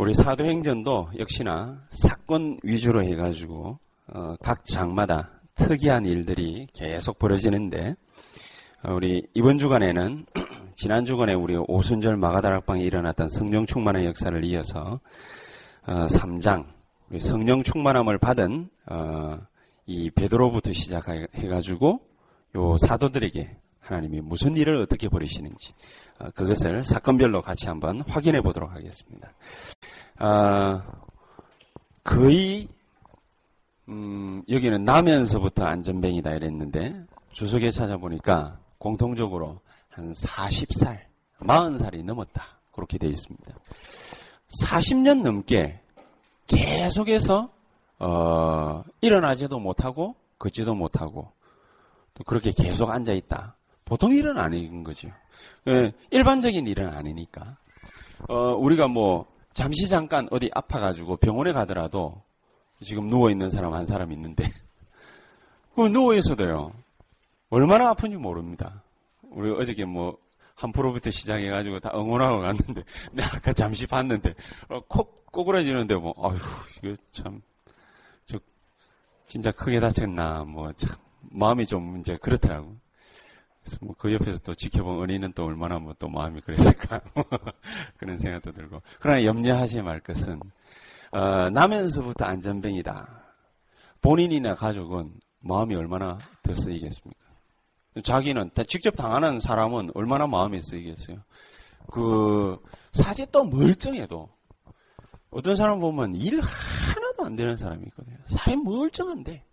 우리 사도행전도 역시나 사건 위주로 해가지고 어, 각 장마다 특이한 일들이 계속 벌어지는데 어, 우리 이번 주간에는 지난 주간에 우리 오순절 마가다락방에 일어났던 성령 충만의 역사를 이어서 어, 3장 우리 성령 충만함을 받은 어, 이 베드로부터 시작해가지고 요 사도들에게 하나님이 무슨 일을 어떻게 벌이시는지 어, 그것을 사건별로 같이 한번 확인해 보도록 하겠습니다. 어, 거의 음, 여기는 나면서부터 안전뱅이다 이랬는데 주석에 찾아보니까 공통적으로 한 40살, 40살이 넘었다 그렇게 되어 있습니다. 40년 넘게 계속해서 어, 일어나지도 못하고 걷지도 못하고 또 그렇게 계속 앉아 있다. 보통 일은 아닌 거죠. 예, 일반적인 일은 아니니까. 어, 우리가 뭐 잠시 잠깐 어디 아파가지고 병원에 가더라도 지금 누워 있는 사람 한 사람 있는데 그 누워 있어도요 얼마나 아픈지 모릅니다. 우리 어저께 뭐 한 프로부터 시작해가지고 다 응원하고 갔는데 내가 아까 잠시 봤는데 어, 콕 꼬그라지는데 뭐 아휴 이거 참 저 진짜 크게 다쳤나 뭐 참 마음이 좀 이제 그렇더라고. 그래서 뭐 그 옆에서 또 지켜본 은희는 또 얼마나 뭐 또 마음이 그랬을까 그런 생각도 들고 그러나 염려하지 말 것은 어, 나면서부터 안전뱅이다. 본인이나 가족은 마음이 얼마나 더 쓰이겠습니까? 자기는 직접 당하는 사람은 얼마나 마음이 쓰이겠어요. 그 사실 또 멀쩡해도 어떤 사람 보면 일 하나도 안 되는 사람이 있거든요. 사람이 멀쩡한데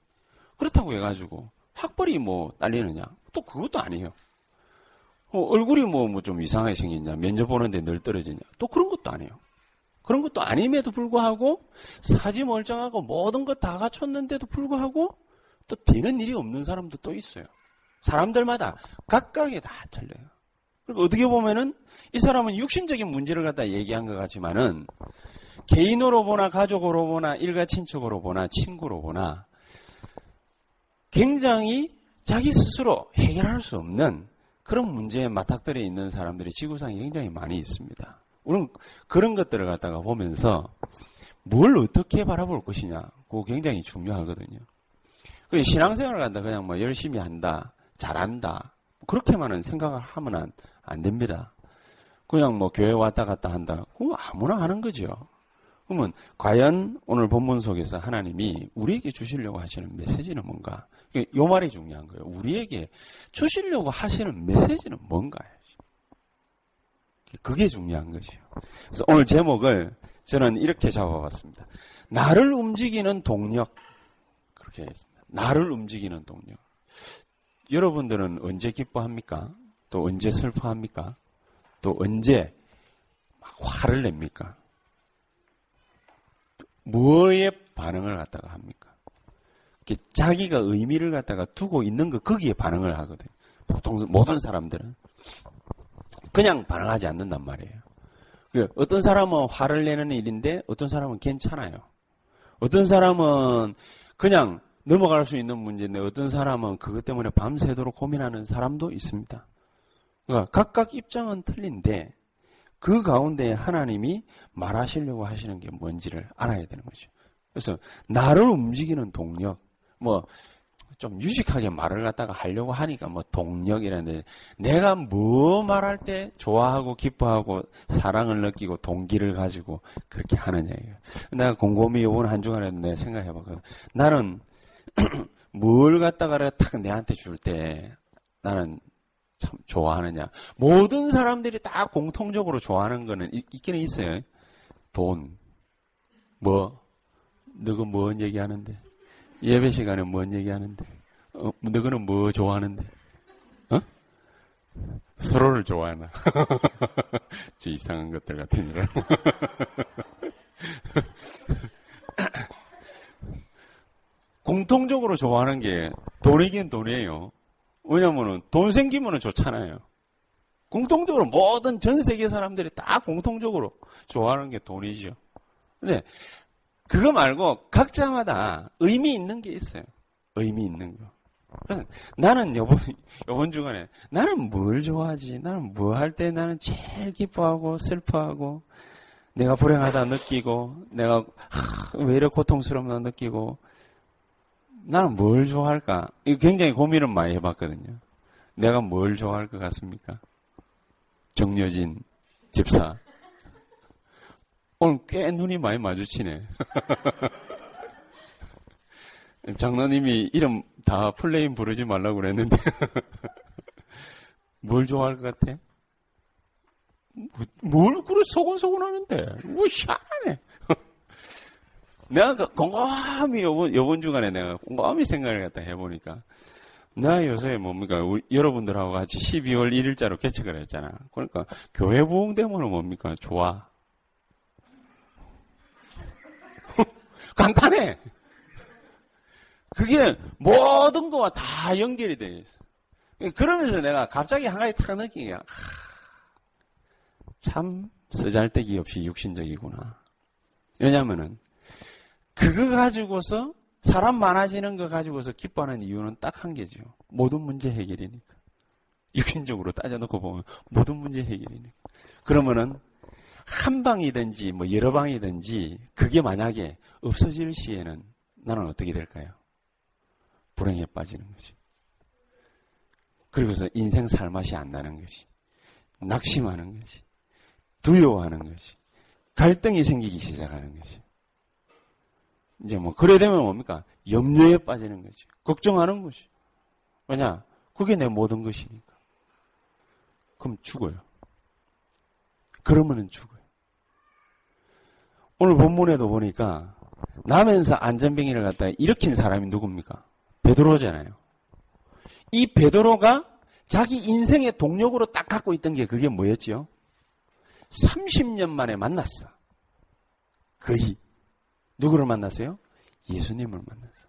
그렇다고 해가지고 학벌이 뭐 딸리느냐? 또 그것도 아니에요. 어, 얼굴이 뭐 뭐 좀 이상하게 생겼냐? 면접 보는데 늘 떨어지냐? 또 그런 것도 아니에요. 그런 것도 아님에도 불구하고 사지 멀쩡하고 모든 것 다 갖췄는데도 불구하고 또 되는 일이 없는 사람도 또 있어요. 사람들마다 각각이 다 틀려요. 그리고 어떻게 보면은 이 사람은 육신적인 문제를 갖다 얘기한 것 같지만은 개인으로 보나 가족으로 보나 일가 친척으로 보나 친구로 보나 굉장히 자기 스스로 해결할 수 없는 그런 문제에 맞닥뜨려 있는 사람들이 지구상에 굉장히 많이 있습니다. 우리는 그런 것들을 갖다가 보면서 뭘 어떻게 바라볼 것이냐, 그거 굉장히 중요하거든요. 그 신앙생활을 갖다 그냥 뭐 열심히 한다, 잘한다, 그렇게만은 생각을 하면 안, 안 됩니다. 그냥 뭐 교회 왔다 갔다 한다, 그거 아무나 하는 거죠. 그러면 과연 오늘 본문 속에서 하나님이 우리에게 주시려고 하시는 메시지는 뭔가? 요 말이 중요한 거예요. 우리에게 주시려고 하시는 메시지는 뭔가? 그게 중요한 거죠. 그래서 오늘 제목을 저는 이렇게 잡아봤습니다. 나를 움직이는 동력. 그렇게 했습니다. 나를 움직이는 동력. 여러분들은 언제 기뻐합니까? 또 언제 슬퍼합니까? 또 언제 화를 냅니까? 뭐에 반응을 갖다가 합니까? 자기가 의미를 갖다가 두고 있는 거 거기에 반응을 하거든. 보통 모든 사람들은 그냥 반응하지 않는단 말이에요. 그 어떤 사람은 화를 내는 일인데 어떤 사람은 괜찮아요. 어떤 사람은 그냥 넘어갈 수 있는 문제인데 어떤 사람은 그것 때문에 밤새도록 고민하는 사람도 있습니다. 그러니까 각각 입장은 틀린데 그 가운데 하나님이 말하시려고 하시는 게 뭔지를 알아야 되는 거죠. 그래서 나를 움직이는 동력, 뭐 좀 유식하게 말을 갖다가 하려고 하니까 뭐 동력이라는데 내가 뭐 말할 때 좋아하고 기뻐하고 사랑을 느끼고 동기를 가지고 그렇게 하느냐예요. 내가 곰곰이 이번 한 주간에 내 생각해 봤거든. 나는 뭘 갖다가 탁 내한테 줄 때 나는 참 좋아하느냐. 모든 사람들이 다 공통적으로 좋아하는 거는 있, 기는 있어요. 돈. 뭐? 너가 뭔 얘기하는데? 예배 시간에 뭔 얘기하는데? 어, 너는 뭐 좋아하는데? 어? 서로를 좋아하나? 저 이상한 것들 일. 공통적으로 좋아하는 게 돈이긴 돈이에요. 왜냐면은 돈 생기면 좋잖아요. 공통적으로 모든 전 세계 사람들이 다 공통적으로 좋아하는 게 돈이죠. 근데 그거 말고 각자마다 의미 있는 게 있어요. 의미 있는 거. 나는 요번, 요번 주간에 나는 뭘 좋아하지? 나는 뭐 할 때 나는 제일 기뻐하고 슬퍼하고 내가 불행하다 느끼고 내가 하, 왜 이렇게 고통스럽나 느끼고 나는 뭘 좋아할까? 이거 굉장히 고민을 많이 해봤거든요. 내가 뭘 좋아할 것 같습니까? 정여진 집사. 오늘 꽤 눈이 많이 마주치네. 장로님이 이름 다 플레인 부르지 말라고 그랬는데. 뭘 좋아할 것 같아? 뭐, 뭘 그래 소곤소곤 하는데? 뭐 희한하네. 내가 그 곰곰이 요번, 요번 주간에 내가 곰곰이 생각을 갖다 해보니까 나 요새 뭡니까 우리, 여러분들하고 같이 12월 1일자로 개척을 했잖아. 그러니까 교회 부흥 되면 뭡니까 좋아. 간단해. 그게 모든 거와 다 연결이 돼 있어. 그러면서 내가 갑자기 한 가지 탁 느낀 게, 참 쓰잘데기 없이 육신적이구나. 왜냐면은 그거 가지고서 사람 많아지는 거 가지고서 기뻐하는 이유는 딱 한 개죠. 모든 문제 해결이니까. 육신적으로 따져놓고 보면 모든 문제 해결이니까. 그러면은 한 방이든지 뭐 여러 방이든지 그게 만약에 없어질 시에는 나는 어떻게 될까요? 불행에 빠지는 거지. 그리고서 인생 살맛이 안 나는 거지. 낙심하는 거지. 두려워하는 거지. 갈등이 생기기 시작하는 거지. 이제 뭐 그래 되면 뭡니까? 염려에 빠지는 거지. 걱정하는 것이. 왜냐? 그게 내 모든 것이니까. 그럼 죽어요. 그러면은 죽어요. 오늘 본문에도 보니까 남면서 안전병이를 갖다가 일으킨 사람이 누굽니까? 베드로잖아요. 이 베드로가 자기 인생의 동력으로 딱 갖고 있던 게 그게 뭐였지요? 30년 만에 만났어. 거의. 누구를 만났어요? 예수님을 만났어.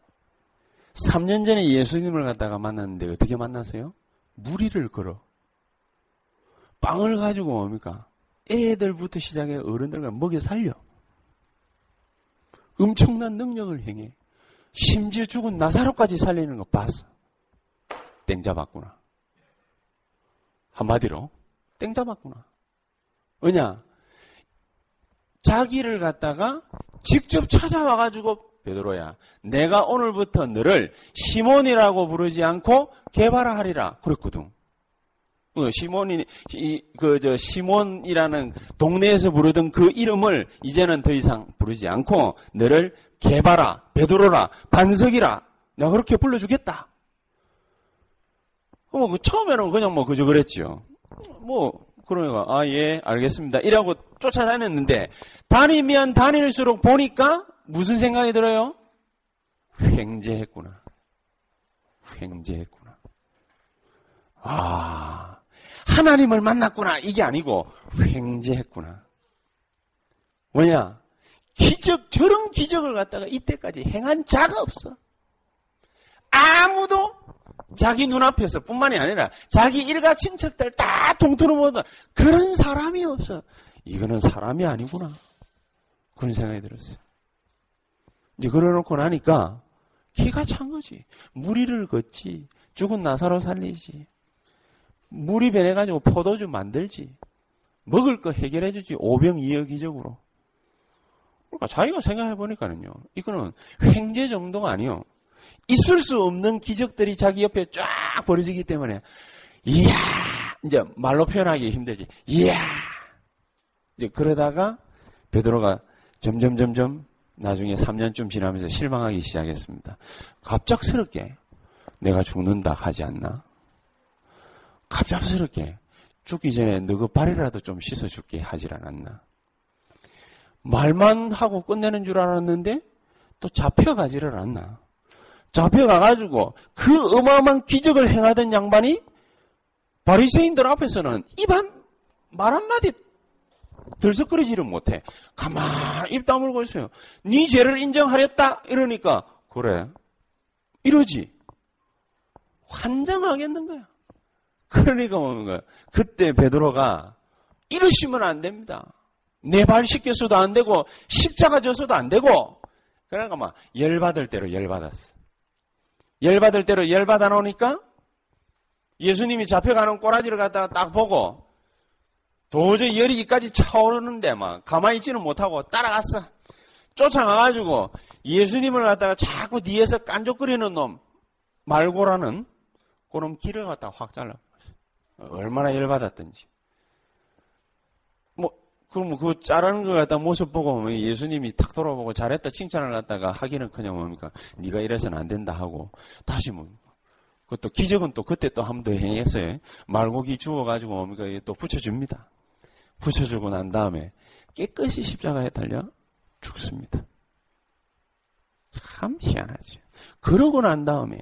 3년 전에 예수님을 갖다가 만났는데 어떻게 만났어요? 무리를 걸어. 빵을 가지고 뭡니까? 애들부터 시작해 어른들과 먹여 살려. 엄청난 능력을 행해. 심지어 죽은 나사로까지 살리는 거 봤어. 땡 잡았구나. 한마디로 땡 잡았구나. 왜냐? 자기를 갖다가 직접 찾아와 가지고 베드로야, 내가 오늘부터 너를 시몬이라고 부르지 않고 개발하 하리라 그랬거든. 어, 시몬이 그저 시몬이라는 동네에서 부르던 그 이름을 이제는 더 이상 부르지 않고 너를 개발아, 베드로라, 반석이라 내가 그렇게 불러주겠다. 뭐그 처음에는 그냥 뭐 그저 그랬지요. 뭐 그러니까 아 예 알겠습니다. 이라고 쫓아다녔는데 다니면 다닐수록 보니까 무슨 생각이 들어요? 횡재했구나. 횡재했구나. 아 하나님을 만났구나 이게 아니고 횡재했구나. 뭐냐? 기적 저런 기적을 갖다가 이때까지 행한 자가 없어. 아무도 자기 눈앞에서 뿐만이 아니라 자기 일가 친척들 다 통틀어 보다 그런 사람이 없어. 이거는 사람이 아니구나. 그런 생각이 들었어요. 이제 그러놓고 나니까 기가 찬 거지. 무리를 걷지. 죽은 나사로 살리지. 물이 변해가지고 포도주 만들지. 먹을 거 해결해주지. 오병이어기적으로. 그러니까 자기가 생각해보니까는요. 이거는 횡재 정도가 아니요. 있을 수 없는 기적들이 자기 옆에 쫙 벌어지기 때문에 이야 이제 말로 표현하기 힘들지. 이야 이제 그러다가 베드로가 점점 점점 나중에 3년쯤 지나면서 실망하기 시작했습니다. 갑작스럽게 내가 죽는다 하지 않나? 갑작스럽게 죽기 전에 너그 발이라도 좀 씻어줄게 하질 않았나? 말만 하고 끝내는 줄 알았는데 또 잡혀가지를 않나? 잡혀가가지고 그 어마어마한 기적을 행하던 양반이 바리새인들 앞에서는 입 한 말 한마디 들썩거리지를 못해. 가만 입 다물고 있어요. 네 죄를 인정하렸다 이러니까 그래 이러지 환장하겠는 거야. 그러니까 뭔가 그때 베드로가 이러시면 안 됩니다. 내 발 씻겨서도 안 되고 십자가 져서도 안 되고 그러니까 막 열받을 대로 열받았어. 열받을 대로 열받아 놓으니까 예수님이 잡혀가는 꼬라지를 갖다가 딱 보고 도저히 열이 기까지 차오르는데 막 가만히 있지는 못하고 따라갔어. 쫓아가가지고 예수님을 갖다가 자꾸 뒤에서 깐족거리는 놈 말고라는 그런 길을 갖다가 확 잘라. 얼마나 열받았던지. 뭐, 그럼 그 자르는 걸 갖다 모습 보고 예수님이 탁 돌아보고 잘했다 칭찬을 갖다가 하기는 그냥 뭡니까? 네가 이래서는 안 된다 하고 다시 뭐 그것도 기적은 또 그때 또 한 번 더 행했어요. 말고기 주워가지고 뭡니까? 또 붙여줍니다. 붙여주고 난 다음에 깨끗이 십자가에 달려 죽습니다. 참 희한하죠. 그러고 난 다음에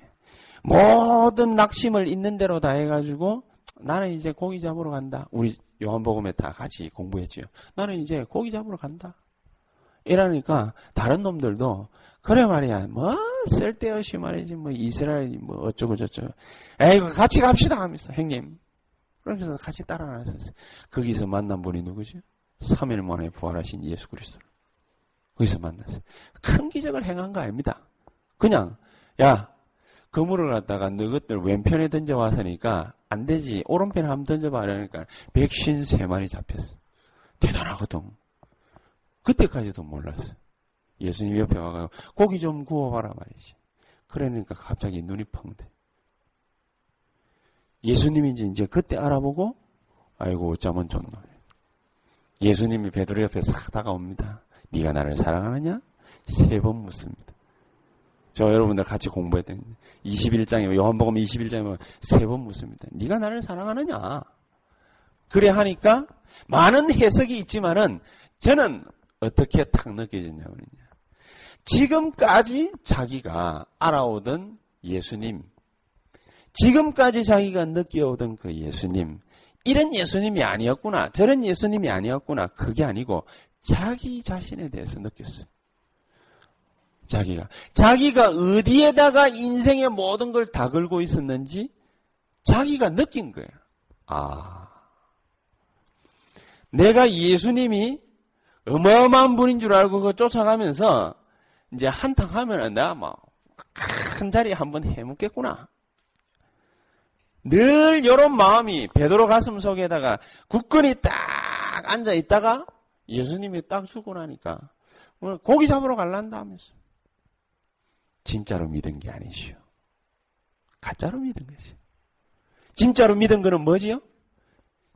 모든 낙심을 있는 대로 다 해가지고 나는 이제 고기 잡으러 간다. 우리 요한복음에 다 같이 공부했죠. 나는 이제 고기 잡으러 간다. 이러니까 다른 놈들도 그래 말이야. 뭐 쓸데없이 말이지. 뭐 이스라엘이 뭐 어쩌고 저쩌고. 에이그 같이 갑시다 하면서 형님. 그러면서 같이 따라 나섰어요. 거기서 만난 분이 누구죠? 3일 만에 부활하신 예수 그리스도. 거기서 만났어요. 큰 기적을 행한 거 아닙니다. 그냥 야 그물을 갖다가 너것들 왼편에 던져왔으니까 안 되지. 오른편에 한번 던져봐. 그러니까 백신 세 마리 잡혔어. 대단하거든. 그때까지도 몰랐어. 예수님 옆에 와가지고 고기 좀 구워봐라 말이지. 그러니까 갑자기 눈이 펑 돼. 예수님인지 이제 그때 알아보고 아이고 어쩌면 좋노. 예수님이 베드로 옆에 싹 다가옵니다. 네가 나를 사랑하느냐? 세 번 묻습니다. 저 여러분들 같이 공부했던 21장에 요한복음 21장에 세 번 묻습니다. 네가 나를 사랑하느냐? 그래 하니까 많은 해석이 있지만은 저는 어떻게 탁 느껴지냐면요. 지금까지 자기가 알아오던 예수님, 지금까지 자기가 느껴오던 그 예수님, 이런 예수님이 아니었구나, 저런 예수님이 아니었구나, 그게 아니고 자기 자신에 대해서 느꼈어요. 자기가. 자기가 어디에다가 인생의 모든 걸 다 걸고 있었는지 자기가 느낀 거예요. 아. 내가 예수님이 어마어마한 분인 줄 알고 그 쫓아가면서 이제 한탕 하면은 내가 막 큰 자리 한번 해먹겠구나. 늘 이런 마음이 베드로 가슴 속에다가 굳건히 딱 앉아 있다가 예수님이 딱 죽고 나니까 오늘 고기 잡으러 갈란다 하면서 진짜로 믿은 게 아니시오. 가짜로 믿은 거지. 진짜로 믿은 거는 뭐지요?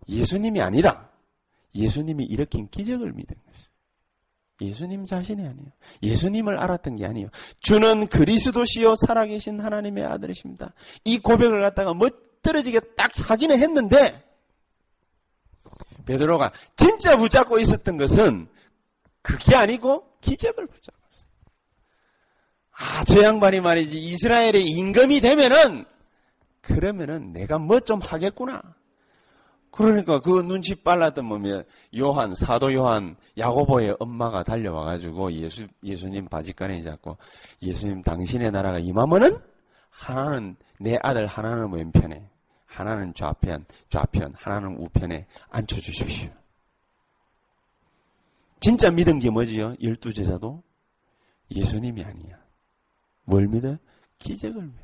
예수님이 아니라 예수님이 일으킨 기적을 믿은 것이요. 예수님 자신이 아니에요. 예수님을 알았던 게 아니에요. 주는 그리스도시요 살아계신 하나님의 아들이십니다. 이 고백을 갖다가 멋들어지게 딱 하기는 했는데 베드로가 진짜 붙잡고 있었던 것은 그게 아니고 기적을 붙잡고. 아, 저 양반이 말이지 이스라엘의 임금이 되면은 그러면은 내가 뭐 좀 하겠구나. 그러니까 그 눈치 빨랐던 몸이 요한 사도 요한 야고보의 엄마가 달려와 가지고 예수 예수님 바지가에 잡고 예수님 당신의 나라가 임하면은 하나는 내 아들 하나는 왼편에 하나는 좌편 좌편 하나는 우편에 앉혀 주십시오. 진짜 믿은 게 뭐지요? 열두 제자도 예수님이 아니야. 뭘 믿어? 기적을 믿어.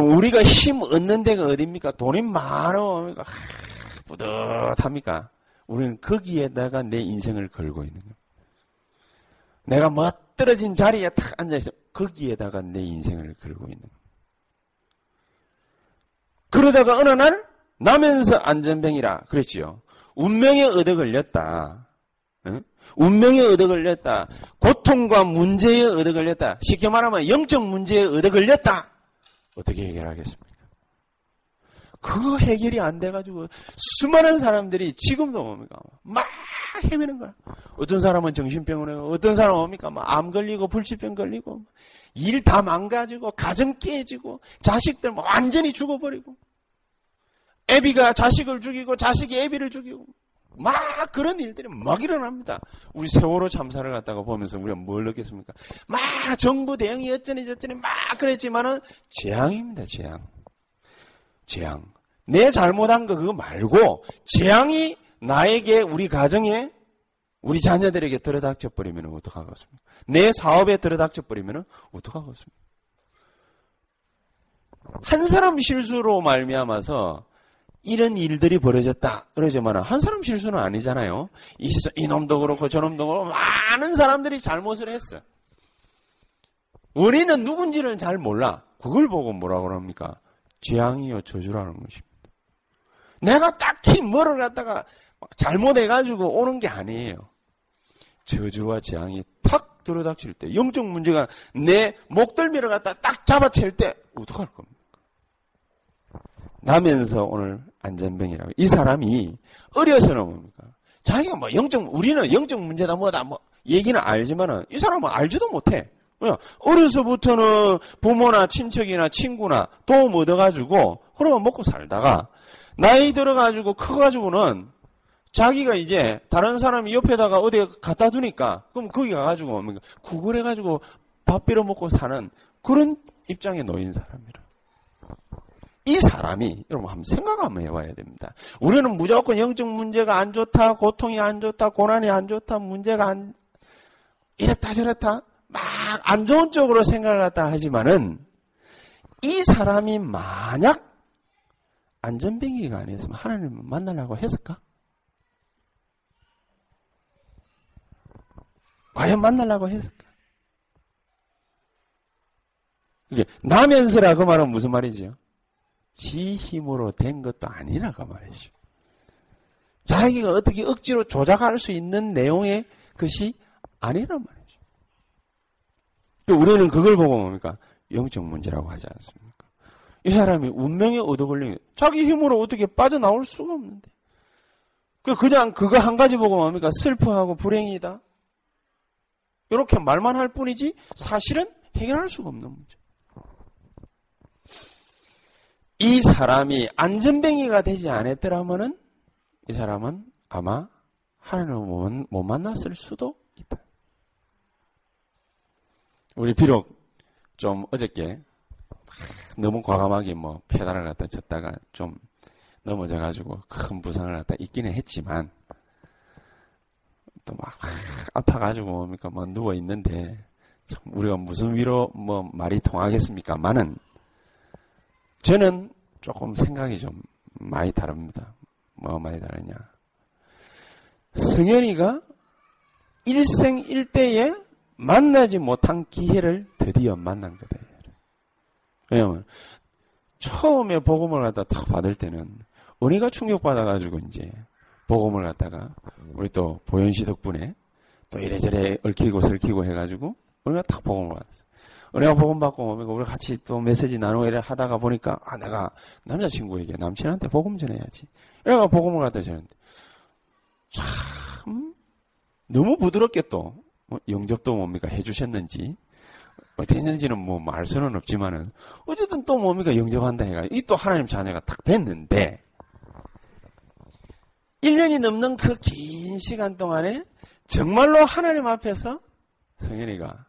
우리가 힘 얻는 데가 어딥니까? 돈이 많어. 뿌듯합니까? 우리는 거기에다가 내 인생을 걸고 있는 거예요. 내가 멋들어진 자리에 탁 앉아있어. 거기에다가 내 인생을 걸고 있는 거예요. 그러다가 어느 날, 나면서 안전병이라. 그랬지요. 운명에 얻어 걸렸다. 응? 운명에 얻어 걸렸다. 고통과 문제에 얻어 걸렸다. 쉽게 말하면 영적 문제에 얻어 걸렸다. 어떻게 해결하겠습니까? 그거 해결이 안 돼가지고 수많은 사람들이 지금도 뭡니까? 막 헤매는 거야. 어떤 사람은 정신병원에 어떤 사람은 뭡니까? 막 암 걸리고 불치병 걸리고 일 다 망가지고 가정 깨지고 자식들 완전히 죽어버리고 애비가 자식을 죽이고 자식이 애비를 죽이고 막 그런 일들이 막 일어납니다. 우리 세월호 참사를 갖다가 보면서 우리가 뭘 느꼈습니까? 막 정부 대응이 어쩌니 저쩌니 막 그랬지만은 재앙입니다. 재앙. 재앙. 내 잘못한 거 그거 말고 재앙이 나에게 우리 가정에 우리 자녀들에게 들어닥쳐 버리면 어떡하겠습니까? 내 사업에 들어닥쳐 버리면 어떡하겠습니까? 한 사람 실수로 말미암아서 이런 일들이 벌어졌다. 그러지만 한 사람 실수는 아니잖아요. 이, 이놈도 그렇고 저놈도 그렇고 많은 사람들이 잘못을 했어. 우리는 누군지를 잘 몰라. 그걸 보고 뭐라 그럽니까? 재앙이요 저주라는 것입니다. 내가 딱히 뭐를 갖다가 잘못해가지고 오는 게 아니에요. 저주와 재앙이 탁 들어닥칠 때, 영적 문제가 내 목덜미를 갖다 딱 잡아챌 때, 어떡할 겁니까? 나면서 오늘 안전병이라고. 이 사람이 어려서는 뭡니까? 자기가 뭐 영적, 우리는 영적 문제다 뭐다 뭐 얘기는 알지만은 이 사람은 알지도 못해. 왜 어려서부터는 부모나 친척이나 친구나 도움 얻어가지고 그러면 먹고 살다가 나이 들어가지고 커가지고는 자기가 이제 다른 사람이 옆에다가 어디에 갖다 두니까 그럼 거기 가가지고 뭡니까? 구걸해가지고 밥 빌어 먹고 사는 그런 입장에 놓인 사람이라. 이 사람이 여러분 한번 생각 한번 해봐야 됩니다. 우리는 무조건 영적 문제가 안 좋다, 고통이 안 좋다, 고난이 안 좋다, 문제가 안 이랬다 저랬다 막 안 좋은 쪽으로 생각을 했다 하지만은 이 사람이 만약 안전뱅이가 아니었으면 하나님을 만나려고 했을까? 과연 만나려고 했을까? 이게 나면서라고 말은 무슨 말이죠? 지 힘으로 된 것도 아니라고 말이죠. 자기가 어떻게 억지로 조작할 수 있는 내용의 것이 아니란 말이죠. 우리는 그걸 보고 뭡니까? 영적 문제라고 하지 않습니까? 이 사람이 운명에 얻어걸린 자기 힘으로 어떻게 빠져나올 수가 없는데. 그 그냥 그거 한 가지 보고 뭡니까? 슬퍼하고 불행이다. 이렇게 말만 할 뿐이지 사실은 해결할 수가 없는 문제. 이 사람이 안전뱅이가 되지 않았더라면은 이 사람은 아마 하나님을 못 만났을 수도 있다. 우리 비록 좀 어저께 너무 과감하게 뭐 페달을 갖다 쳤다가 좀 넘어져 가지고 큰 부상을 갖다 있기는 했지만 또 막 아파 가지고 뭡니까 뭐 누워 있는데 참 우리가 무슨 위로 뭐 말이 통하겠습니까만은 저는 조금 생각이 좀 많이 다릅니다. 뭐 많이 다르냐? 승현이가 일생일대에 만나지 못한 기회를 드디어 만난 거다. 왜냐면 처음에 복음을 갖다 딱 받을 때는 은희가 충격받아가지고 이제 복음을 갖다가 우리 또 보현 씨 덕분에 또 이래저래 얽히고 설키고 해가지고 우리가 딱 복음을 받았어. 은혜가 복음 받고 오면 우리 같이 또 메시지 나누고 이래 하다가 보니까 아 내가 남자친구에게 남친한테 복음 전해야지. 이래가 복음을 갖다 전했는데 참 너무 부드럽게 또 뭐 영접도 뭡니까 해주셨는지 어떻게 했는지는 뭐 말 수는 없지만은 어쨌든 또 뭡니까 영접한다 해가 이 또 하나님 자녀가 딱 됐는데 1년이 넘는 그 긴 시간 동안에 정말로 하나님 앞에서 성현이가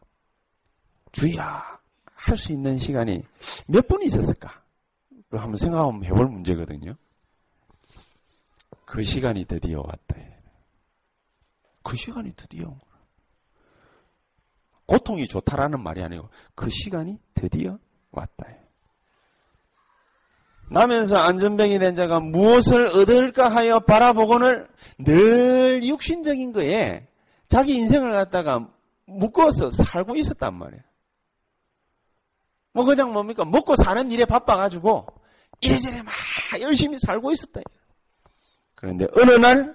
주야 할 수 있는 시간이 몇분 있었을까? 를 한번 생각하면 해볼 문제거든요. 그 시간이 드디어 왔다. 그 시간이 드디어. 고통이 좋다라는 말이 아니고 그 시간이 드디어 왔다. 나면서 안전병이 된 자가 무엇을 얻을까 하여 바라보고는 늘 육신적인 거에 자기 인생을 갖다가 묶어서 살고 있었단 말이에요. 뭐 그냥 뭡니까? 먹고 사는 일에 바빠가지고 이래저래 막 열심히 살고 있었다. 그런데 어느 날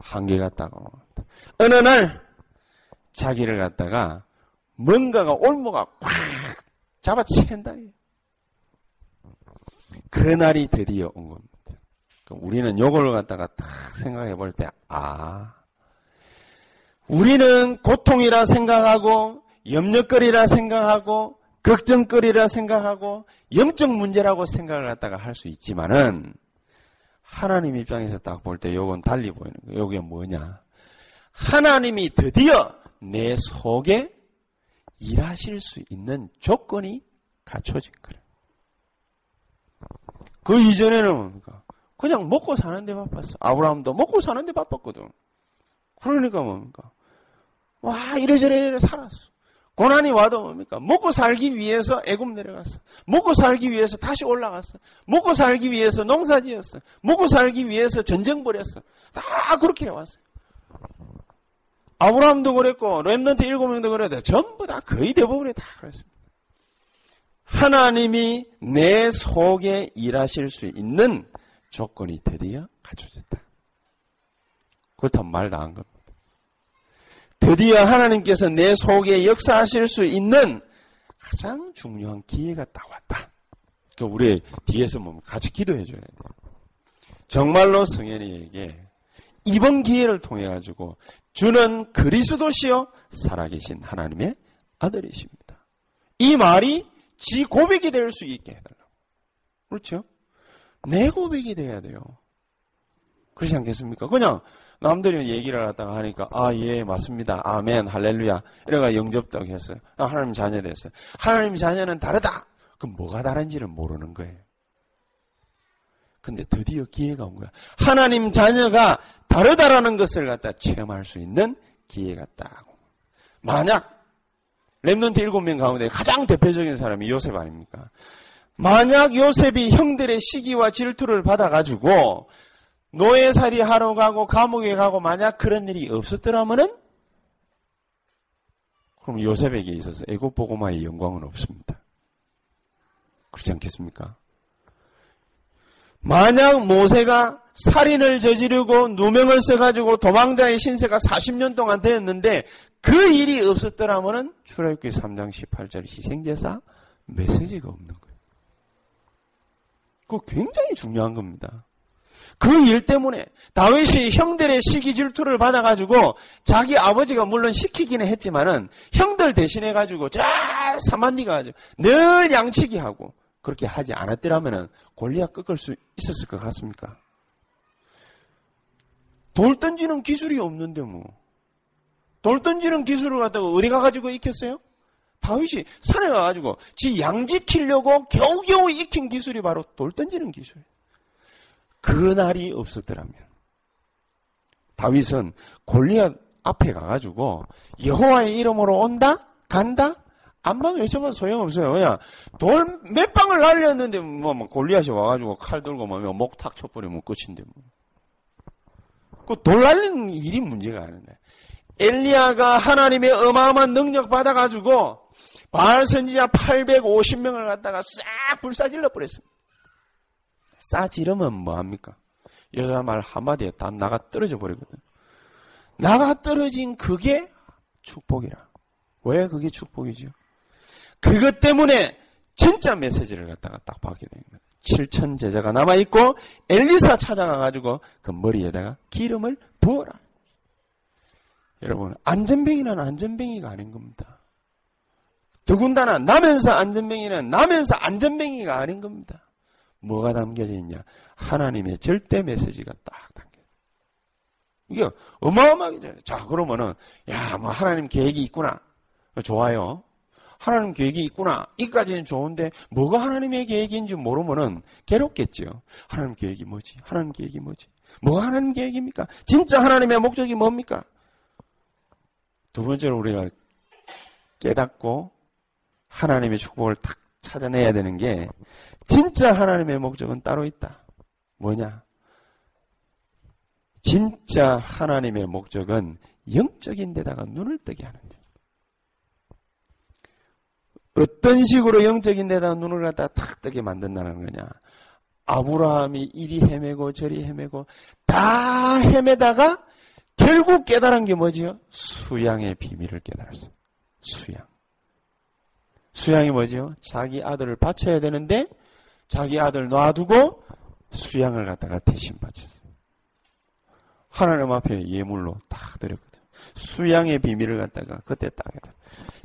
한계 같다고. 어느 날 자기를 갖다가 뭔가가 올모가 꽉 잡아챈다. 그날이 드디어 온 겁니다. 우리는 요걸 갖다가 딱 생각해 볼 때, 아, 우리는 고통이라 생각하고, 염려거리라 생각하고, 걱정거리라 생각하고, 영적 문제라고 생각을 갖다가 할 수 있지만은, 하나님 입장에서 딱 볼 때 요건 달리 보이는 거예요. 요게 뭐냐. 하나님이 드디어 내 속에 일하실 수 있는 조건이 갖춰진 거예요. 그 이전에는 뭡니까? 그냥 먹고 사는데 바빴어. 아브라함도 먹고 사는데 바빴거든. 그러니까 뭡니까? 와 이래저래 살았어. 고난이 와도 뭡니까? 먹고 살기 위해서 애굽 내려갔어. 먹고 살기 위해서 다시 올라갔어. 먹고 살기 위해서 농사 지었어. 먹고 살기 위해서 전쟁 벌였어. 다 그렇게 해왔어요. 아브라함도 그랬고 렘넌트 일곱 명도 그랬는데 전부 다 거의 대부분이 다 그랬습니다. 하나님이 내 속에 일하실 수 있는 조건이 드디어 갖춰졌다. 그렇다면 말도 안 겁니다. 드디어 하나님께서 내 속에 역사하실 수 있는 가장 중요한 기회가 딱 왔다. 그 우리 뒤에서 뭐 같이 기도해 줘야 돼요. 정말로 성현이에게 이번 기회를 통해 가지고 주는 그리스도시요 살아계신 하나님의 아들이십니다. 이 말이 지 고백이 될 수 있게 해달라고. 그렇죠? 내 고백이 돼야 돼요. 그렇지 않겠습니까? 그냥 남들이 얘기를 하다가 하니까 아 예 맞습니다. 아멘 할렐루야. 이래가 영접도 했어요. 아, 하나님 자녀 됐어요. 하나님 자녀는 다르다. 그럼 뭐가 다른지를 모르는 거예요. 근데 드디어 기회가 온 거야. 하나님 자녀가 다르다라는 것을 갖다 체험할 수 있는 기회가 딱 만약 렘넌트 일곱 명 가운데 가장 대표적인 사람이 요셉 아닙니까? 만약 요셉이 형들의 시기와 질투를 받아가지고 노예살이 하러 가고 감옥에 가고 만약 그런 일이 없었더라면은 그럼 요셉에게 있어서 애굽 보고마의 영광은 없습니다. 그렇지 않겠습니까? 만약 모세가 살인을 저지르고 누명을 써가지고 도망자의 신세가 40년 동안 되었는데 그 일이 없었더라면은 출애굽기 3장 18절 희생제사 메시지가 없는 거예요. 그거 굉장히 중요한 겁니다. 그 일 때문에 다윗이 형들의 시기 질투를 받아가지고 자기 아버지가 물론 시키기는 했지만은 형들 대신해 가지고 자 사만니가 늘 양치기 하고 그렇게 하지 않았더라면은 골리앗 꺾을 수 있었을 것 같습니까? 돌 던지는 기술이 없는데 뭐. 돌 던지는 기술을 갖다가 어디 가가지고 익혔어요? 다윗이 산에 가가지고 지 양 지키려고 겨우겨우 익힌 기술이 바로 돌 던지는 기술이에요. 그 날이 없었더라면 다윗은 골리앗 앞에 가가지고 여호와의 이름으로 온다 간다 안만 외쳐봐도 소용없어요. 그냥 돌 몇 방을 날렸는데 뭐, 뭐 골리앗이 와가지고 칼 들고 뭐 목탁 쳐버리면 끝인데 뭐. 그돌 날리는 일이 문제가 아닌데 엘리야가 하나님의 어마어마한 능력 받아가지고 바알 선지자 850명을 갖다가 싹 불사질러 버렸습니다. 싸지르면 뭐합니까? 여자 말 한마디에 다 나가 떨어져 버리거든. 나가 떨어진 그게 축복이라. 왜 그게 축복이죠? 그것 때문에 진짜 메시지를 갖다가 딱 받게 되는 거예요. 7천 제자가 남아있고 엘리사 찾아가가지고 그 머리에다가 기름을 부어라. 여러분 안전뱅이는 안전뱅이가 아닌 겁니다. 더군다나 나면서 안전뱅이는 나면서 안전뱅이가 아닌 겁니다. 뭐가 담겨져 있냐? 하나님의 절대 메시지가 딱 담겨. 이게 어마어마하게 자 그러면은 야 뭐 하나님 계획이 있구나. 좋아요. 하나님 계획이 있구나. 이까지는 좋은데 뭐가 하나님의 계획인지 모르면은 괴롭겠죠. 하나님 계획이 뭐지? 하나님 계획이 뭐지? 뭐가 하나님 계획입니까? 진짜 하나님의 목적이 뭡니까? 두 번째로 우리가 깨닫고 하나님의 축복을 탁 찾아내야 되는 게 진짜 하나님의 목적은 따로 있다. 뭐냐? 진짜 하나님의 목적은 영적인 데다가 눈을 뜨게 하는 데. 어떤 식으로 영적인 데다가 눈을 갖다 탁 뜨게 만든다는 거냐? 아브라함이 이리 헤매고 저리 헤매고 다 헤매다가 결국 깨달은 게 뭐지요? 수양의 비밀을 깨달았어요. 수양. 수양이 뭐지요? 자기 아들을 바쳐야 되는데 자기 아들 놔두고 수양을 갖다가 대신 바쳤어요. 하나님 앞에 예물로 딱 드렸거든. 수양의 비밀을 갖다가 그때 딱.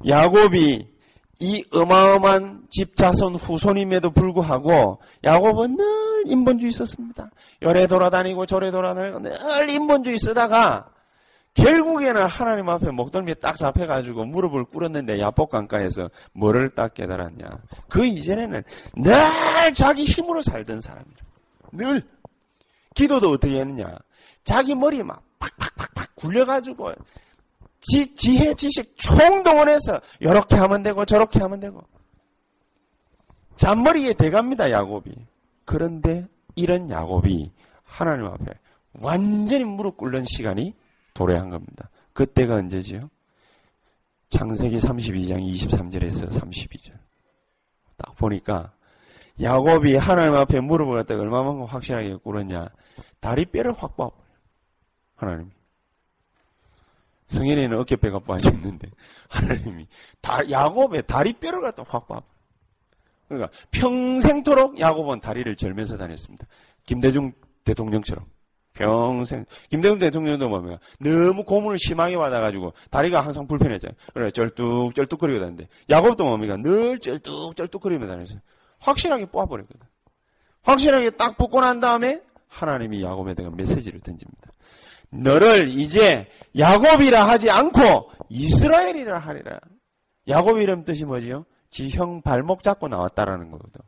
야곱이 이 어마어마한 집 자손 후손임에도 불구하고 야곱은 늘 인본주의 썼습니다. 열에 돌아다니고 저래 돌아다니고 늘 인본주의 쓰다가 결국에는 하나님 앞에 목덜미에 딱 잡혀가지고 무릎을 꿇었는데 야복강가에서 뭐를 딱 깨달았냐. 그 이전에는 늘 자기 힘으로 살던 사람이라. 늘. 기도도 어떻게 했느냐. 자기 머리 막 팍팍팍팍 굴려가지고 지, 지혜, 지식 총동원해서 이렇게 하면 되고 저렇게 하면 되고 잔머리에 대갑니다 야곱이. 그런데 이런 야곱이 하나님 앞에 완전히 무릎 꿇는 시간이 도래한 겁니다. 그때가 언제지요? 창세기 32장 23절에서 32절. 딱 보니까 야곱이 하나님 앞에 무릎을 갖다가 얼마만큼 확실하게 꿇었냐. 다리 뼈를 확 빻아버려요. 하나님이. 성현이는 어깨뼈가 빠졌는데 하나님이 다, 야곱의 다리 뼈를 갖다 확 빻아. 그러니까 평생토록 야곱은 다리를 절면서 다녔습니다. 김대중 대통령처럼. 평생 김대중 대통령도 뭡니까 너무 고문을 심하게 받아가지고 다리가 항상 불편했잖아요. 그래 쩔뚝 쩔뚝거리고 다니는데 야곱도 뭡니까 늘 쩔뚝 쩔뚝거리며 다녔어요. 확실하게 뽑아버렸거든. 확실하게 딱 뽑고 난 다음에 하나님이 야곱에 대한 메시지를 던집니다. 너를 이제 야곱이라 하지 않고 이스라엘이라 하리라. 야곱 이름 뜻이 뭐지요? 지형 발목 잡고 나왔다라는 거거든.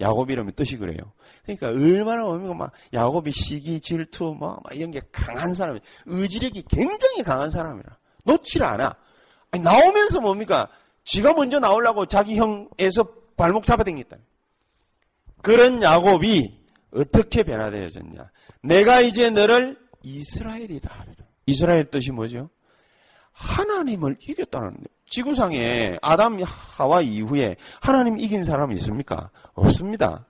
야곱 이름의 뜻이 그래요. 그러니까 얼마나 뭡니까 막 야곱이 시기 질투 뭐, 막 이런 게 강한 사람이 의지력이 굉장히 강한 사람이라 놓지를 않아. 아니, 나오면서 뭡니까 쥐가 먼저 나오려고 자기 형에서 발목 잡아당겼다. 그런 야곱이 어떻게 변화되어졌냐? 내가 이제 너를 이스라엘이라 하리라. 이스라엘 뜻이 뭐죠? 하나님을 이겼다는. 지구상에 아담 하와 이후에 하나님 이긴 사람이 있습니까? 없습니다.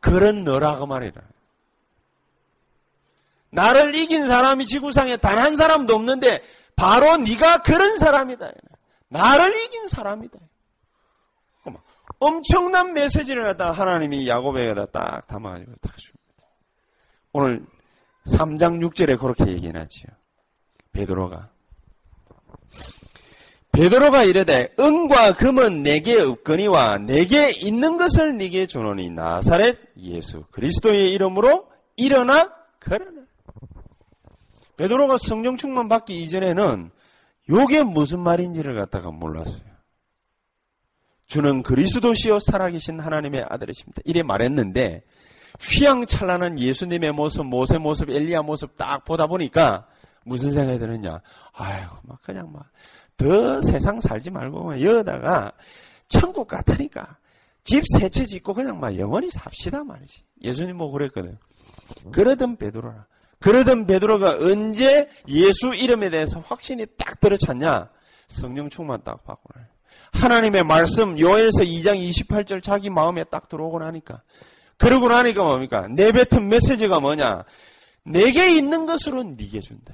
그런 너라고 말이라. 나를 이긴 사람이 지구상에 단 한 사람도 없는데 바로 네가 그런 사람이다. 나를 이긴 사람이다. 엄청난 메시지를 갖다 하나님이 야곱에게다 딱 담아가지고 딱 줍니다. 오늘 3장 6절에 그렇게 얘기해놨지요. 베드로가 베드로가 이르되 은과 금은 내게 없거니와 내게 있는 것을 네게 주노니 나사렛 예수 그리스도의 이름으로 일어나 걸어라. 베드로가 성령 충만 받기 이전에는 요게 무슨 말인지를 갖다가 몰랐어요. 주는 그리스도시요 살아계신 하나님의 아들이십니다. 이래 말했는데 휘황찬란한 예수님의 모습, 모세 모습, 엘리야 모습 딱 보다 보니까 무슨 생각이 드느냐? 아유, 막 그냥 막 더 세상 살지 말고 막 여다가 천국 같으니까 집 세 채 짓고 그냥 막 영원히 삽시다 말이지. 예수님 뭐 그랬거든. 그러던 베드로라. 그러던 베드로가 언제 예수 이름에 대해서 확신이 딱 들어찼냐? 성령 충만 딱 받고 나요. 하나님의 말씀 요엘서 2장 28절 자기 마음에 딱 들어오고 나니까 그러고 나니까 뭡니까? 내뱉은 메시지가 뭐냐? 내게 있는 것으로 네게 준다.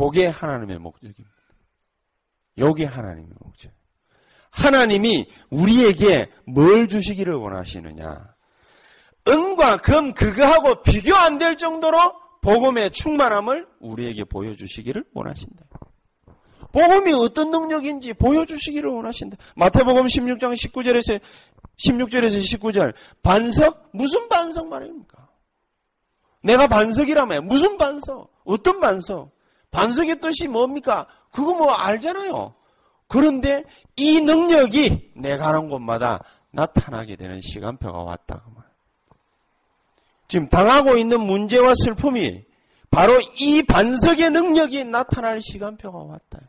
그게 하나님의 목적입니다. 요게 하나님의 목적. 하나님이 우리에게 뭘 주시기를 원하시느냐? 은과 금 그거하고 비교 안 될 정도로 복음의 충만함을 우리에게 보여주시기를 원하신다. 복음이 어떤 능력인지 보여주시기를 원하신다. 마태복음 16장 19절에서 16절에서 19절 반석 무슨 반석 말입니까? 내가 반석이라며 무슨 반석? 어떤 반석? 반석의 뜻이 뭡니까? 그거 뭐 알잖아요. 그런데 이 능력이 내가 하는 곳마다 나타나게 되는 시간표가 왔다. 지금 당하고 있는 문제와 슬픔이 바로 이 반석의 능력이 나타날 시간표가 왔다.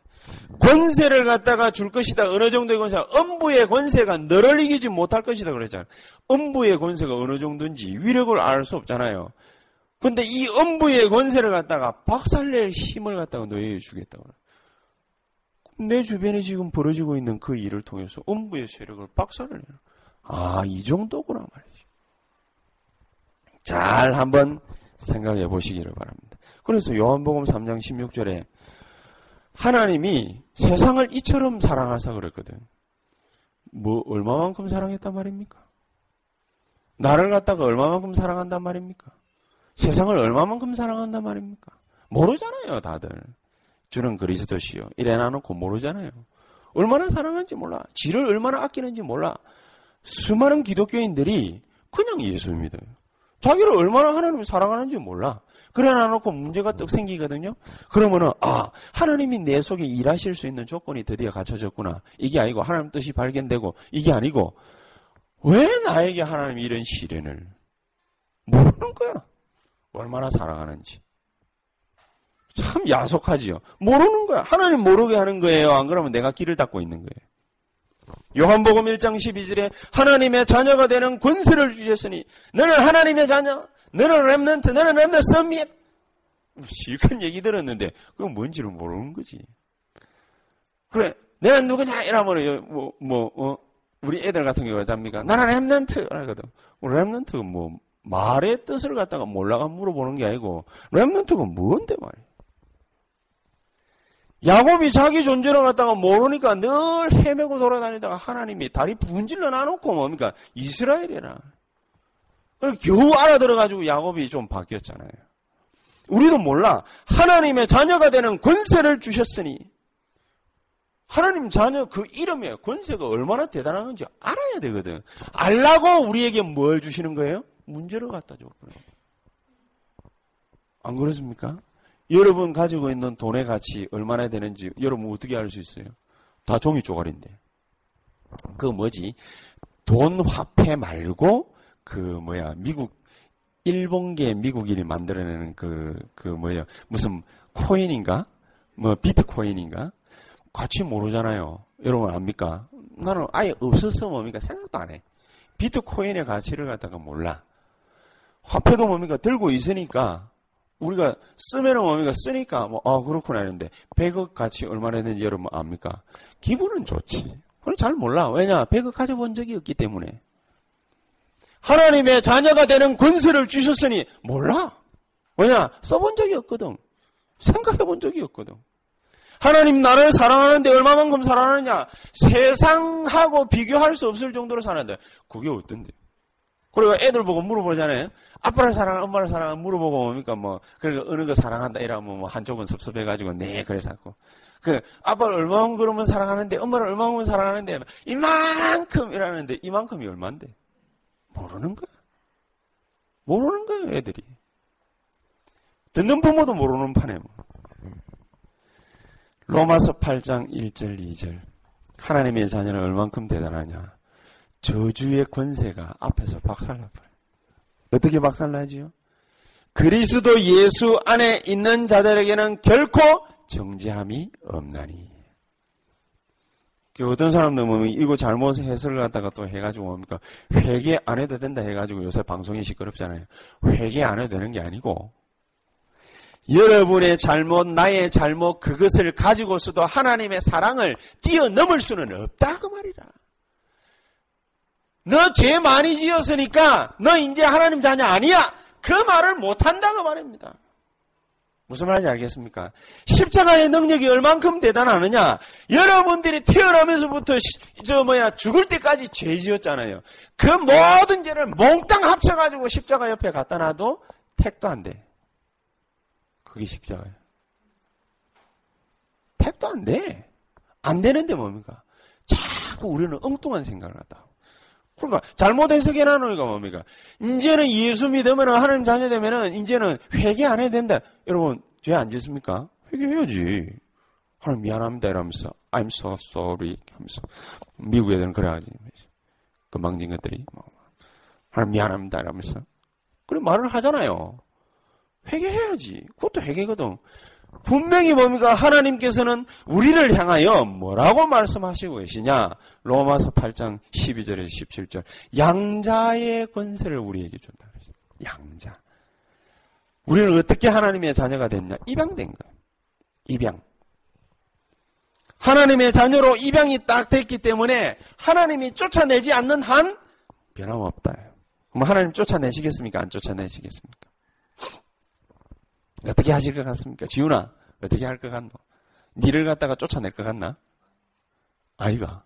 권세를 갖다가 줄 것이다. 어느 정도의 권세가 음부의 권세가 너를 이기지 못할 것이다 그랬잖아요. 음부의 권세가 어느 정도인지 위력을 알 수 없잖아요. 근데 이 음부의 권세를 갖다가 박살낼 힘을 갖다가 너에게 주겠다고. 내 주변에 지금 벌어지고 있는 그 일을 통해서 음부의 세력을 박살을 내는. 아, 이 정도구나 말이지. 잘 한번 생각해 보시기를 바랍니다. 그래서 요한복음 3장 16절에 하나님이 세상을 이처럼 사랑하사 그랬거든. 뭐 얼마만큼 사랑했단 말입니까? 나를 갖다가 얼마만큼 사랑한단 말입니까? 세상을 얼마만큼 사랑한단 말입니까? 모르잖아요, 다들. 주는 그리스도시요. 이래 놔놓고 모르잖아요. 얼마나 사랑하는지 몰라. 지를 얼마나 아끼는지 몰라. 수많은 기독교인들이 그냥 예수 믿어요. 자기를 얼마나 하나님을 사랑하는지 몰라. 그래 놔놓고 문제가 떡 생기거든요. 그러면은 아 하나님이 내 속에 일하실 수 있는 조건이 드디어 갖춰졌구나. 이게 아니고 하나님 뜻이 발견되고 이게 아니고 왜 나에게 하나님이 이런 시련을 모르는 거야. 얼마나 사랑하는지. 참 야속하지요. 모르는 거야. 하나님 모르게 하는 거예요. 안 그러면 내가 길을 닦고 있는 거예요. 요한복음 1장 12절에 하나님의 자녀가 되는 권세를 주셨으니 너는 하나님의 자녀, 너는 remnant, 너는 remnant summit. 실컷 얘기 들었는데 그건 뭔지를 모르는 거지. 그래, 내가 누구냐 이러면 뭐, 뭐, 어, 우리 애들 같은 경우가 잡니까? 나는 remnant 하거든. remnant가 뭐 말의 뜻을 갖다가 몰라가 물어보는 게 아니고 remnant가 뭔데 말이야. 야곱이 자기 존재를 갖다가 모르니까 늘 헤매고 돌아다니다가 하나님이 다리 분질러 놔놓고 뭡니까? 이스라엘이라. 겨우 알아들어가지고 야곱이 좀 바뀌었잖아요. 우리도 몰라. 하나님의 자녀가 되는 권세를 주셨으니 하나님 자녀 그 이름에 권세가 얼마나 대단한 건지 알아야 되거든. 알라고 우리에게 뭘 주시는 거예요? 문제를 갖다 줬구나. 안 그렇습니까? 여러분 가지고 있는 돈의 가치 얼마나 되는지 여러분 어떻게 알 수 있어요? 다 종이 쪼가리인데. 그 뭐지? 돈 화폐 말고 그 뭐야 미국 일본계 미국인이 만들어내는 그 그 뭐야 무슨 코인인가? 뭐 비트코인인가? 가치 모르잖아요. 여러분 압니까? 나는 아예 없어서 뭡니까 생각도 안 해. 비트코인의 가치를 갖다가 몰라. 화폐도 뭡니까 들고 있으니까 우리가 쓰면은 뭡니까? 쓰니까 뭐, 아, 그렇구나 했는데, 100억 가치 얼마나 되는지 여러분 압니까? 기분은 좋지. 그럼 잘 몰라. 왜냐? 100억 가져본 적이 없기 때문에. 하나님의 자녀가 되는 권세를 주셨으니 몰라. 왜냐? 써본 적이 없거든. 생각해 본 적이 없거든. 하나님 나를 사랑하는데 얼마만큼 사랑하느냐? 세상하고 비교할 수 없을 정도로 사랑하는데, 그게 어떤데? 그리고 애들 보고 물어보잖아요. 아빠를 사랑하, 엄마를 사랑하 물어보고 뭡니까 뭐 그러니까 어느 거 사랑한다 이러면 뭐 한쪽은 섭섭해가지고 네 그래서 하고 그 아빠를 얼마만큼 그러면 사랑하는데 엄마를 얼마만큼 사랑하는데 이만큼 이라는데 이만큼이 얼마인데 모르는 거야. 모르는 거예요 애들이. 듣는 부모도 모르는 판에 뭐. 로마서 8장 1절 2절 하나님의 자녀는 얼만큼 대단하냐 저주의 권세가 앞에서 박살나버려요. 어떻게 박살나지요? 그리스도 예수 안에 있는 자들에게는 결코 정죄함이 없나니. 그 어떤 사람들 보면 이거 잘못 해석을 갖다가 또 해가지고 뭡니까? 회개 안 해도 된다 해가지고 요새 방송이 시끄럽잖아요. 회개 안 해도 되는 게 아니고 여러분의 잘못, 나의 잘못 그것을 가지고서도 하나님의 사랑을 뛰어넘을 수는 없다 그 말이라. 너 죄 많이 지었으니까 너 이제 하나님 자녀 아니야. 그 말을 못 한다고 말입니다. 무슨 말인지 알겠습니까? 십자가의 능력이 얼만큼 대단하느냐? 여러분들이 태어나면서부터 저 뭐야 죽을 때까지 죄 지었잖아요. 그 모든 죄를 몽땅 합쳐가지고 십자가 옆에 갖다 놔도 택도 안 돼. 그게 십자가예요. 택도 안 돼. 안 되는데 뭡니까? 자꾸 우리는 엉뚱한 생각을 하다. 그러니까 잘못 해석해 놔 놓으니까 뭡니까? 이제는 예수 믿으면 하나님 자녀 되면은 이제는 회개 안 해도 된다. 여러분 죄 안 짓습니까? 회개해야지. 하나님 미안합니다 이러면서 I'm so sorry 하면서 미국 애들은 그래야지. 금방진 것들이 뭐, 하나님 미안합니다 이러면서 그래 말을 하잖아요. 회개해야지. 그것도 회개거든. 분명히 뭡니까? 하나님께서는 우리를 향하여 뭐라고 말씀하시고 계시냐? 로마서 8장 12절에서 17절. 양자의 권세를 우리에게 준다. 양자. 우리는 어떻게 하나님의 자녀가 됐냐? 입양된 거예요. 입양. 하나님의 자녀로 입양이 딱 됐기 때문에 하나님이 쫓아내지 않는 한 변함없다. 그럼 하나님 쫓아내시겠습니까? 안 쫓아내시겠습니까? 어떻게 하실 것 같습니까? 지훈아, 어떻게 할 것 같노? 니를 갖다가 쫓아낼 것 같나? 아이가.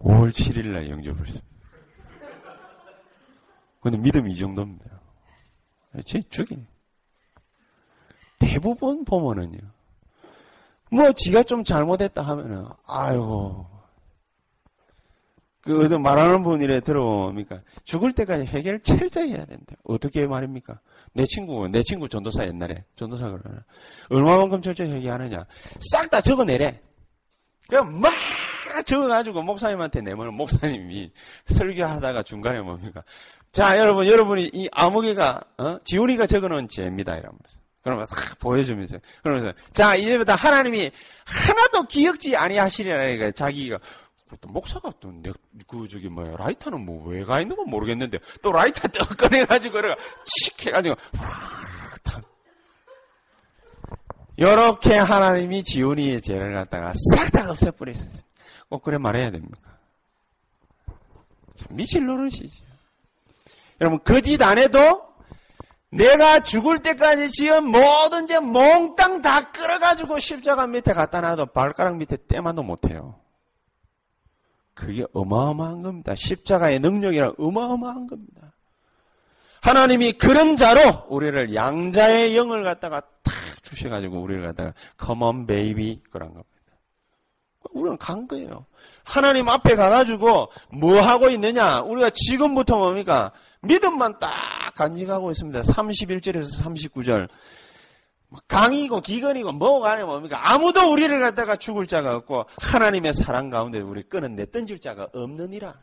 5월 7일 날 영접을 했습니다. 근데 믿음이 이 정도입니다. 제 죽이네. 대부분 보면은요. 뭐 지가 좀 잘못했다 하면은 아이고 그 말하는 분이래 들어보니까 죽을 때까지 해결 철저히 해야 된다. 어떻게 말입니까? 내 친구 내 친구 전도사 옛날에 전도사 그러나 얼마만큼 철저히 해결하느냐 싹 다 적어내래. 그럼 막 적어가지고 목사님한테 내면 목사님이 설교하다가 중간에 뭡니까? 자 여러분 여러분이 이 아무개가 어? 지훈이가 적어놓은 죄입니다 이러면서 그러면 탁 보여주면서 그러면서 자 이제부터 하나님이 하나도 기억지 아니하시리라 자기가 또 목사가 또 내 그 저기 뭐야 라이터는 뭐 왜 가 있는 건 모르겠는데 또 라이터 떠 꺼내가지고 그래가 칙 해가지고 이렇게 하나님이 지훈이의 죄를 갖다가 싹 다 없애버렸어요. 꼭 그래 말해야 됩니까? 참 미칠 노릇이지. 여러분 거짓 안 해도 내가 죽을 때까지 지은 모든 죄 몽땅 다 끌어가지고 십자가 밑에 갖다 놔도 발가락 밑에 때만도 못해요. 그게 어마어마한 겁니다. 십자가의 능력이란 어마어마한 겁니다. 하나님이 그런 자로 우리를 양자의 영을 갖다가 탁 주셔가지고 우리를 갖다가 on baby 그런 겁니다. 우리는 간 거예요. 하나님 앞에 가가지고 뭐 하고 있느냐? 우리가 지금부터 뭡니까? 믿음만 딱 간직하고 있습니다. 31절에서 39절. 강이고 기근이고 뭐가 아니 뭡니까? 아무도 우리를 갖다가 죽을 자가 없고 하나님의 사랑 가운데 우리 끊어내 던질 자가 없느니라.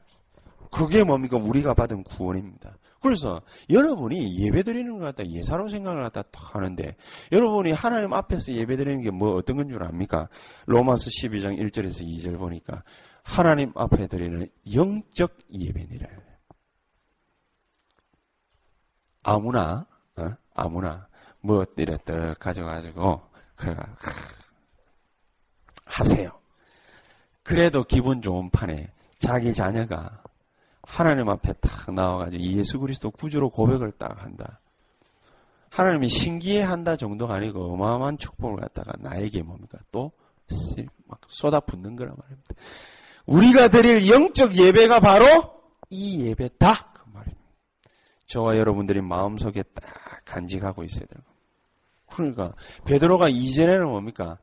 그게 뭡니까? 우리가 받은 구원입니다. 그래서 여러분이 예배 드리는 것 같다 예사로 생각을 갖다 딱 하는데 여러분이 하나님 앞에서 예배 드리는 게 뭐 어떤 건 줄 압니까? 로마서 12장 1절에서 2절 보니까 하나님 앞에 드리는 영적 예배니라. 아무나 어? 아무나 뭐 이랬다 가져가지고 그래가 하세요. 그래도 기분 좋은 판에 자기 자녀가 하나님 앞에 딱 나와가지고 예수 그리스도 구주로 고백을 딱 한다. 하나님이 신기해 한다 정도가 아니고 어마어마한 축복을 갖다가 나에게 뭡니까? 또 막 쏟아붓는 거란 말입니다. 우리가 드릴 영적 예배가 바로 이 예배다. 그 말입니다. 저와 여러분들이 마음속에 딱 간직하고 있어야 되는. 그러니까 베드로가 이전에는 뭡니까?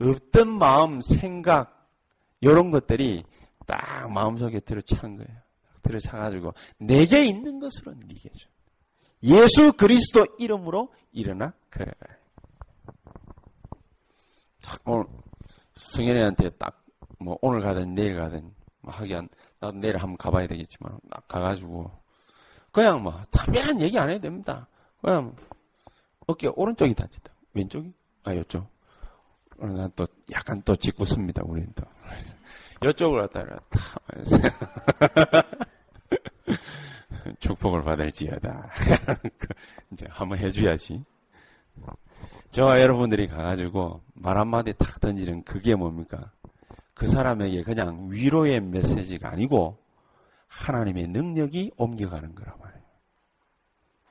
없던 마음, 생각 이런 것들이 딱 마음속에 들어찬 거예요. 들어차가지고 내게 있는 것으로 네게 줘. 예수 그리스도 이름으로 일어나 그래. 오늘 승현이한테 딱 뭐 오늘 가든 내일 가든 뭐 하긴 나도 내일 한번 가봐야 되겠지만 딱 가가지고 그냥 뭐 특별한 얘기 안 해도 됩니다. 그냥 어깨 오른쪽이 다친다. 왼쪽이? 아 이쪽. 난또 약간 또 짓궂습니다. 우리는 또. 이쪽으로 갔다가 다 축복을 받을지어다. 이제 한번 해줘야지. 저와 여러분들이 가가지고 말 한마디 탁 던지는 그게 뭡니까? 그 사람에게 그냥 위로의 메시지가 아니고 하나님의 능력이 옮겨가는 거란 말이에요.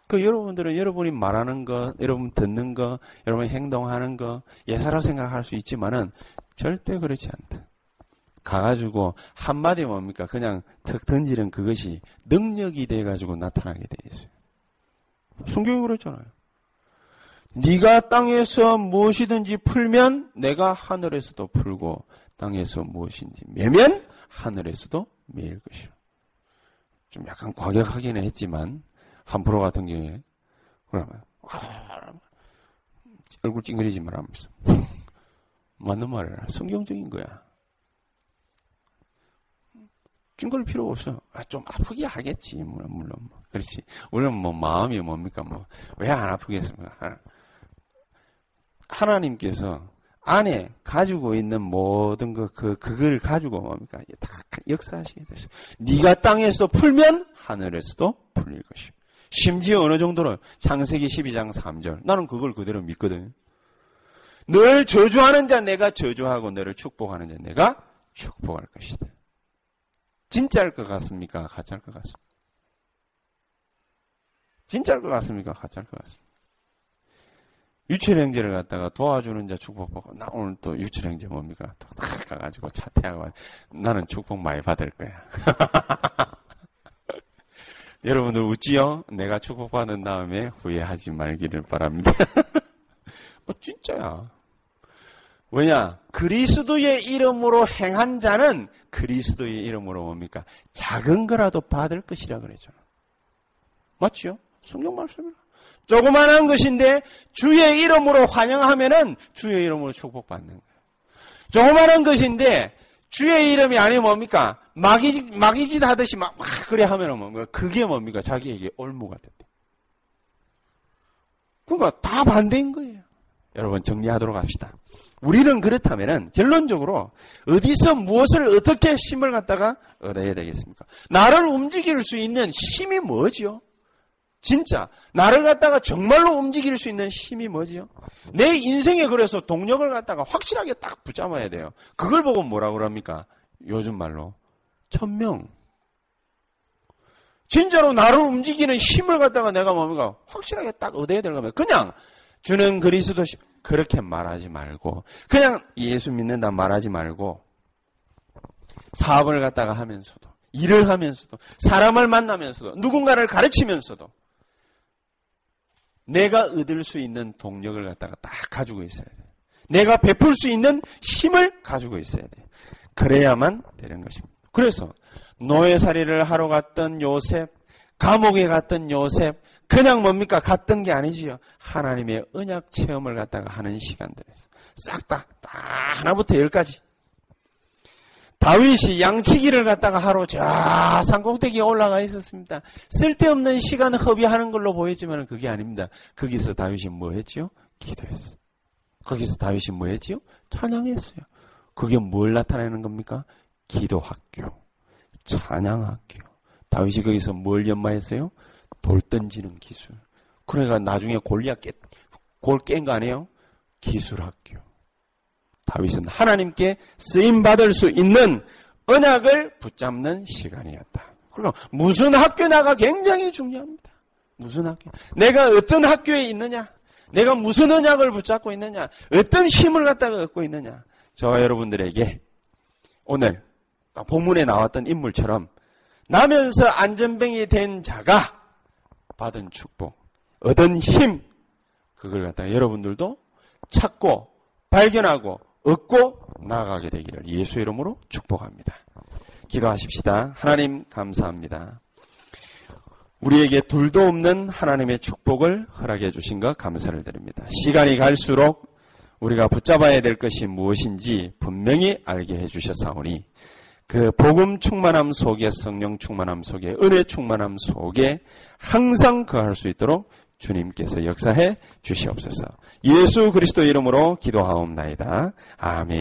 그 여러분들은 여러분이 말하는 거, 여러분 듣는 거, 여러분 행동하는 거 예사로 생각할 수 있지만은 절대 그렇지 않다. 가가지고 한마디 뭡니까? 그냥 턱 던지는 그것이 능력이 돼가지고 나타나게 돼 있어요. 성경이 그렇잖아요. 네가 땅에서 무엇이든지 풀면 내가 하늘에서도 풀고 땅에서 무엇인지 매면 하늘에서도 매일 것이라. 좀 약간 과격하기는 했지만 한 프로 같은 경우에 그러면 아, 얼굴 찡그리지 말하면서 맞는 말이라 성경적인 거야. 찡그릴 필요 없어. 아, 좀 아프게 하겠지. 물론, 물론. 그렇지. 우리는 뭐 마음이 뭡니까? 뭐, 왜 안 아프겠습니까? 하나님께서 안에 가지고 있는 모든 그, 그, 그걸 가지고 뭡니까? 다 역사하시게 됐어요. 네가 땅에서 풀면 하늘에서도 풀릴 것이요. 심지어 어느 정도로 창세기 12장 3절. 나는 그걸 그대로 믿거든. 늘 저주하는 자 내가 저주하고 너를 축복하는 자 내가 축복할 것이다. 진짜일 것 같습니까? 가짜일 것 같습니까? 진짜일 것 같습니까? 가짜일 것 같습니까? 유출행제를 갖다가 도와주는 자 축복받고 나 오늘 또 유출행제 뭡니까? 탁 가가지고 차태하고 나는 축복 많이 받을 거야. 여러분들 웃지요? 내가 축복받은 다음에 후회하지 말기를 바랍니다. 어, 진짜야. 왜냐? 그리스도의 이름으로 행한 자는 그리스도의 이름으로 뭡니까? 작은 거라도 받을 것이라 그랬잖아. 맞죠? 성경 말씀이라. 조그만한 것인데 주의 이름으로 환영하면은 주의 이름으로 축복받는 거예요. 조그만한 것인데 주의 이름이 아니면 뭡니까? 마귀, 마귀짓 하듯이 막, 막 그래 하면은 뭡니까? 그게 뭡니까? 자기에게 올무가 된다. 그러니까 다 반대인 거예요. 여러분 정리하도록 합시다. 우리는 그렇다면은 결론적으로 어디서 무엇을 어떻게 힘을 갖다가 얻어야 되겠습니까? 나를 움직일 수 있는 힘이 뭐지요? 진짜 나를 갖다가 정말로 움직일 수 있는 힘이 뭐지요? 내 인생에 그래서 동력을 갖다가 확실하게 딱 붙잡아야 돼요. 그걸 보고 뭐라 그럽니까? 요즘 말로 천명. 진짜로 나를 움직이는 힘을 갖다가 내가 뭡니까? 확실하게 딱 얻어야 될 거면 그냥 주는 그리스도 그렇게 말하지 말고 그냥 예수 믿는다 말하지 말고 사업을 갖다가 하면서도 일을 하면서도 사람을 만나면서도 누군가를 가르치면서도 내가 얻을 수 있는 동력을 갖다가 딱 가지고 있어야 돼. 내가 베풀 수 있는 힘을 가지고 있어야 돼. 그래야만 되는 것입니다. 그래서 노예살이를 하러 갔던 요셉, 감옥에 갔던 요셉, 그냥 뭡니까? 갔던 게 아니지요. 하나님의 언약 체험을 갖다가 하는 시간들에서. 싹 다, 다 하나부터 열까지. 다윗이 양치기를 갖다가 하러 저 산꼭대기에 올라가 있었습니다. 쓸데없는 시간 허비하는 걸로 보이지만 그게 아닙니다. 거기서 다윗이 뭐 했지요? 기도했어. 거기서 다윗이 뭐 했지요? 찬양했어요. 그게 뭘 나타내는 겁니까? 기도 학교, 찬양 학교. 다윗이 거기서 뭘 연마했어요? 돌 던지는 기술. 그러니까 나중에 골리앗 깨, 골깬 거 아니에요? 기술 학교. 다윗은 하나님께 쓰임 받을 수 있는 언약을 붙잡는 시간이었다. 그럼 무슨 학교 나가 굉장히 중요합니다. 무슨 학교? 내가 어떤 학교에 있느냐? 내가 무슨 언약을 붙잡고 있느냐? 어떤 힘을 갖다가 얻고 있느냐? 저와 여러분들에게 오늘 본문에 나왔던 인물처럼 나면서 안전뱅이 된 자가 받은 축복, 얻은 힘, 그걸 갖다가 여러분들도 찾고 발견하고 얻고 나아가게 되기를 예수 이름으로 축복합니다. 기도하십시다. 하나님 감사합니다. 우리에게 둘도 없는 하나님의 축복을 허락해 주신 것 감사를 드립니다. 시간이 갈수록 우리가 붙잡아야 될 것이 무엇인지 분명히 알게 해 주셨사오니 그 복음 충만함 속에 성령 충만함 속에 은혜 충만함 속에 항상 거할 수 있도록 주님께서 역사해 주시옵소서. 예수 그리스도 이름으로 기도하옵나이다. 아멘.